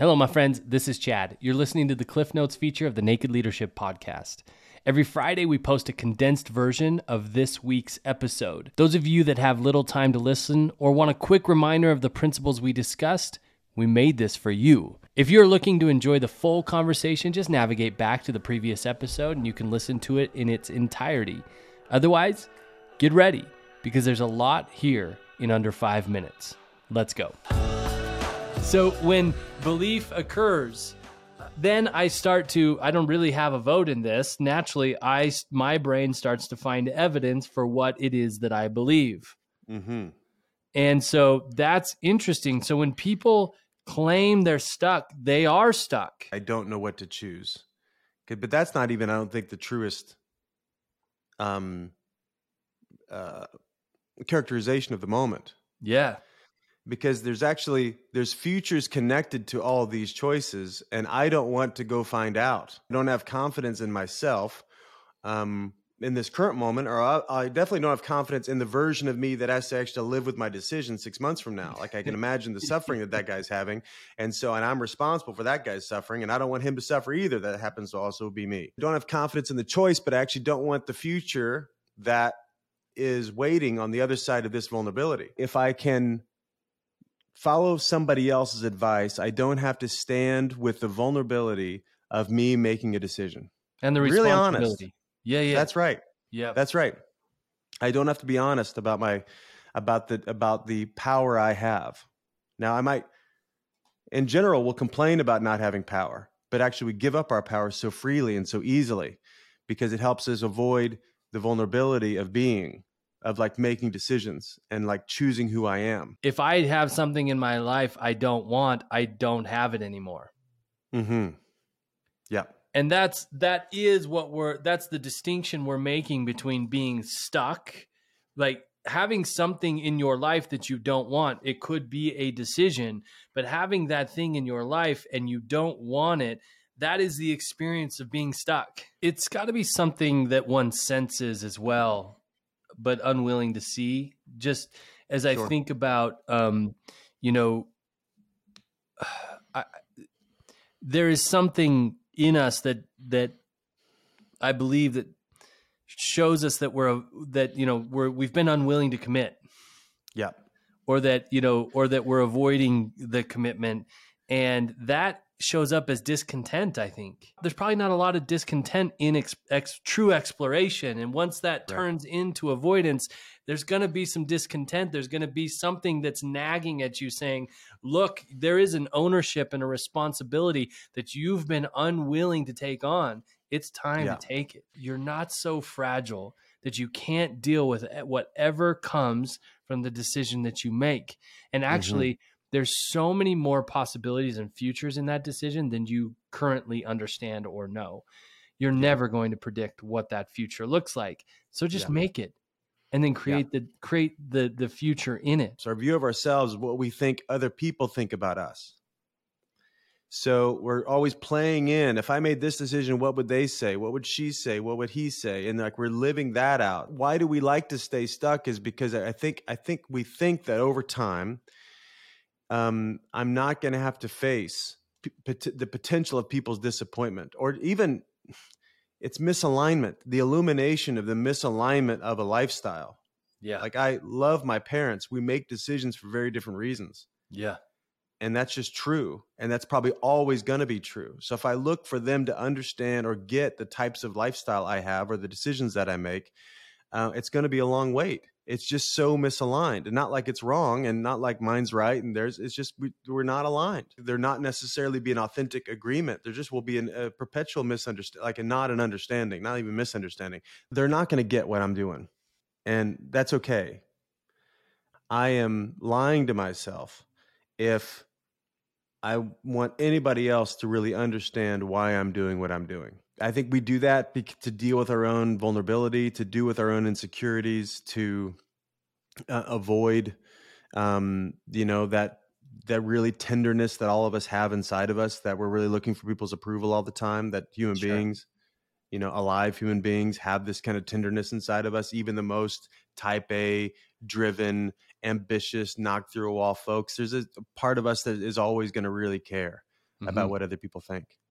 Hello, my friends. This is Chad. You're listening to the Cliff Notes feature of the Naked Leadership Podcast. Every Friday, we post a condensed version of this week's episode. Those of you that have little time to listen or want a quick reminder of the principles we discussed, we made this for you. If you're looking to enjoy the full conversation, just navigate back to the previous episode and you can listen to it in its entirety. Otherwise, get ready because there's a lot here in under five minutes. Let's go. So when belief occurs, then I start to I don't really have a vote in this. Naturally, I my brain starts to find evidence for what it is that I believe. Mm-hmm. And so that's interesting. So when people claim they're stuck, they are stuck. I don't know what to choose. But that's not even I don't think the truest um uh characterization of the moment. Yeah. Because there's actually there's futures connected to all these choices and i don't want to go find out. I don't have confidence in myself um, in this current moment or I, I definitely don't have confidence in the version of me that has to actually live with my decision six months from now. Like i can imagine the suffering that that guy's having and so and i'm responsible for that guy's suffering and i don't want him to suffer either. That happens to also be me. I don't have confidence in the choice but i actually don't want the future that is waiting on the other side of this vulnerability. If i can follow somebody else's advice. I don't have to stand with the vulnerability of me making a decision. And the Really responsibility. honest. Yeah, yeah. That's right. yeah. That's right. I don't have to be honest about my about the about the power I have. Now I might in general will complain about not having power, but actually we give up our power so freely and so easily because it helps us avoid the vulnerability of being of like making decisions and like choosing who I am. if I have something in my life I don't want, I don't have it anymore. Mhm. Yeah. and that's that is what we're that's the distinction we're making between being stuck like having something in your life that you don't want it could be a decision but having that thing in your life and you don't want it that is the experience of being stuck it's got to be something that one senses as well but unwilling to see just as i Sure. think about um you know I, there is something in us that that I believe that shows us that we're that you know we're we've been unwilling to commit Yeah. or that you know or that we're avoiding the commitment and that shows up as discontent i think there's probably not a lot of discontent in ex, ex, true exploration and once that Right. turns into avoidance there's going to be some discontent there's going to be something that's nagging at you saying look there is an ownership and a responsibility that you've been unwilling to take on it's time Yeah. to take it you're not so fragile that you can't deal with e, whatever comes from the decision that you make. And mm-hmm. actually, there's so many more possibilities and futures in that decision than you currently understand or know. You're never going to predict what that future looks like. So just Yeah. make it and then create the create the the future in it. So our view of ourselves what we think other people think about us. So we're always playing in. If I made this decision, what would they say? What would she say? What would he say? And like we're living that out. Why do we like to stay stuck? Is because I think I think we think that over time, um, I'm not going to have to face p- the potential of people's disappointment, or even it's misalignment, the illumination of the misalignment of a lifestyle. Yeah. Like I love my parents. We make decisions for very different reasons. yeah. And that's just true. And that's probably always going to be true. So if I look for them to understand or get the types of lifestyle I have or the decisions that I make, uh, it's going to be a long wait. It's just so misaligned and not like it's wrong and not like mine's right and there's It's just we, we're not aligned. There not necessarily be an authentic agreement. There just will be an, a perpetual misunderstanding, like a not an understanding, not even misunderstanding. They're not going to get what I'm doing. And that's okay. I am lying to myself if I want anybody else to really understand why I'm doing what I'm doing. I think we do that to deal with our own vulnerability, to do with our own insecurities, to uh, avoid, um, you know, that that really tenderness that all of us have inside of us. That we're really looking for people's approval all the time. That human Sure. beings, you know, alive human beings have this kind of tenderness inside of us. Even the most type A, driven, ambitious, knock through a wall folks. There's a part of us that is always going to really care about what other people think.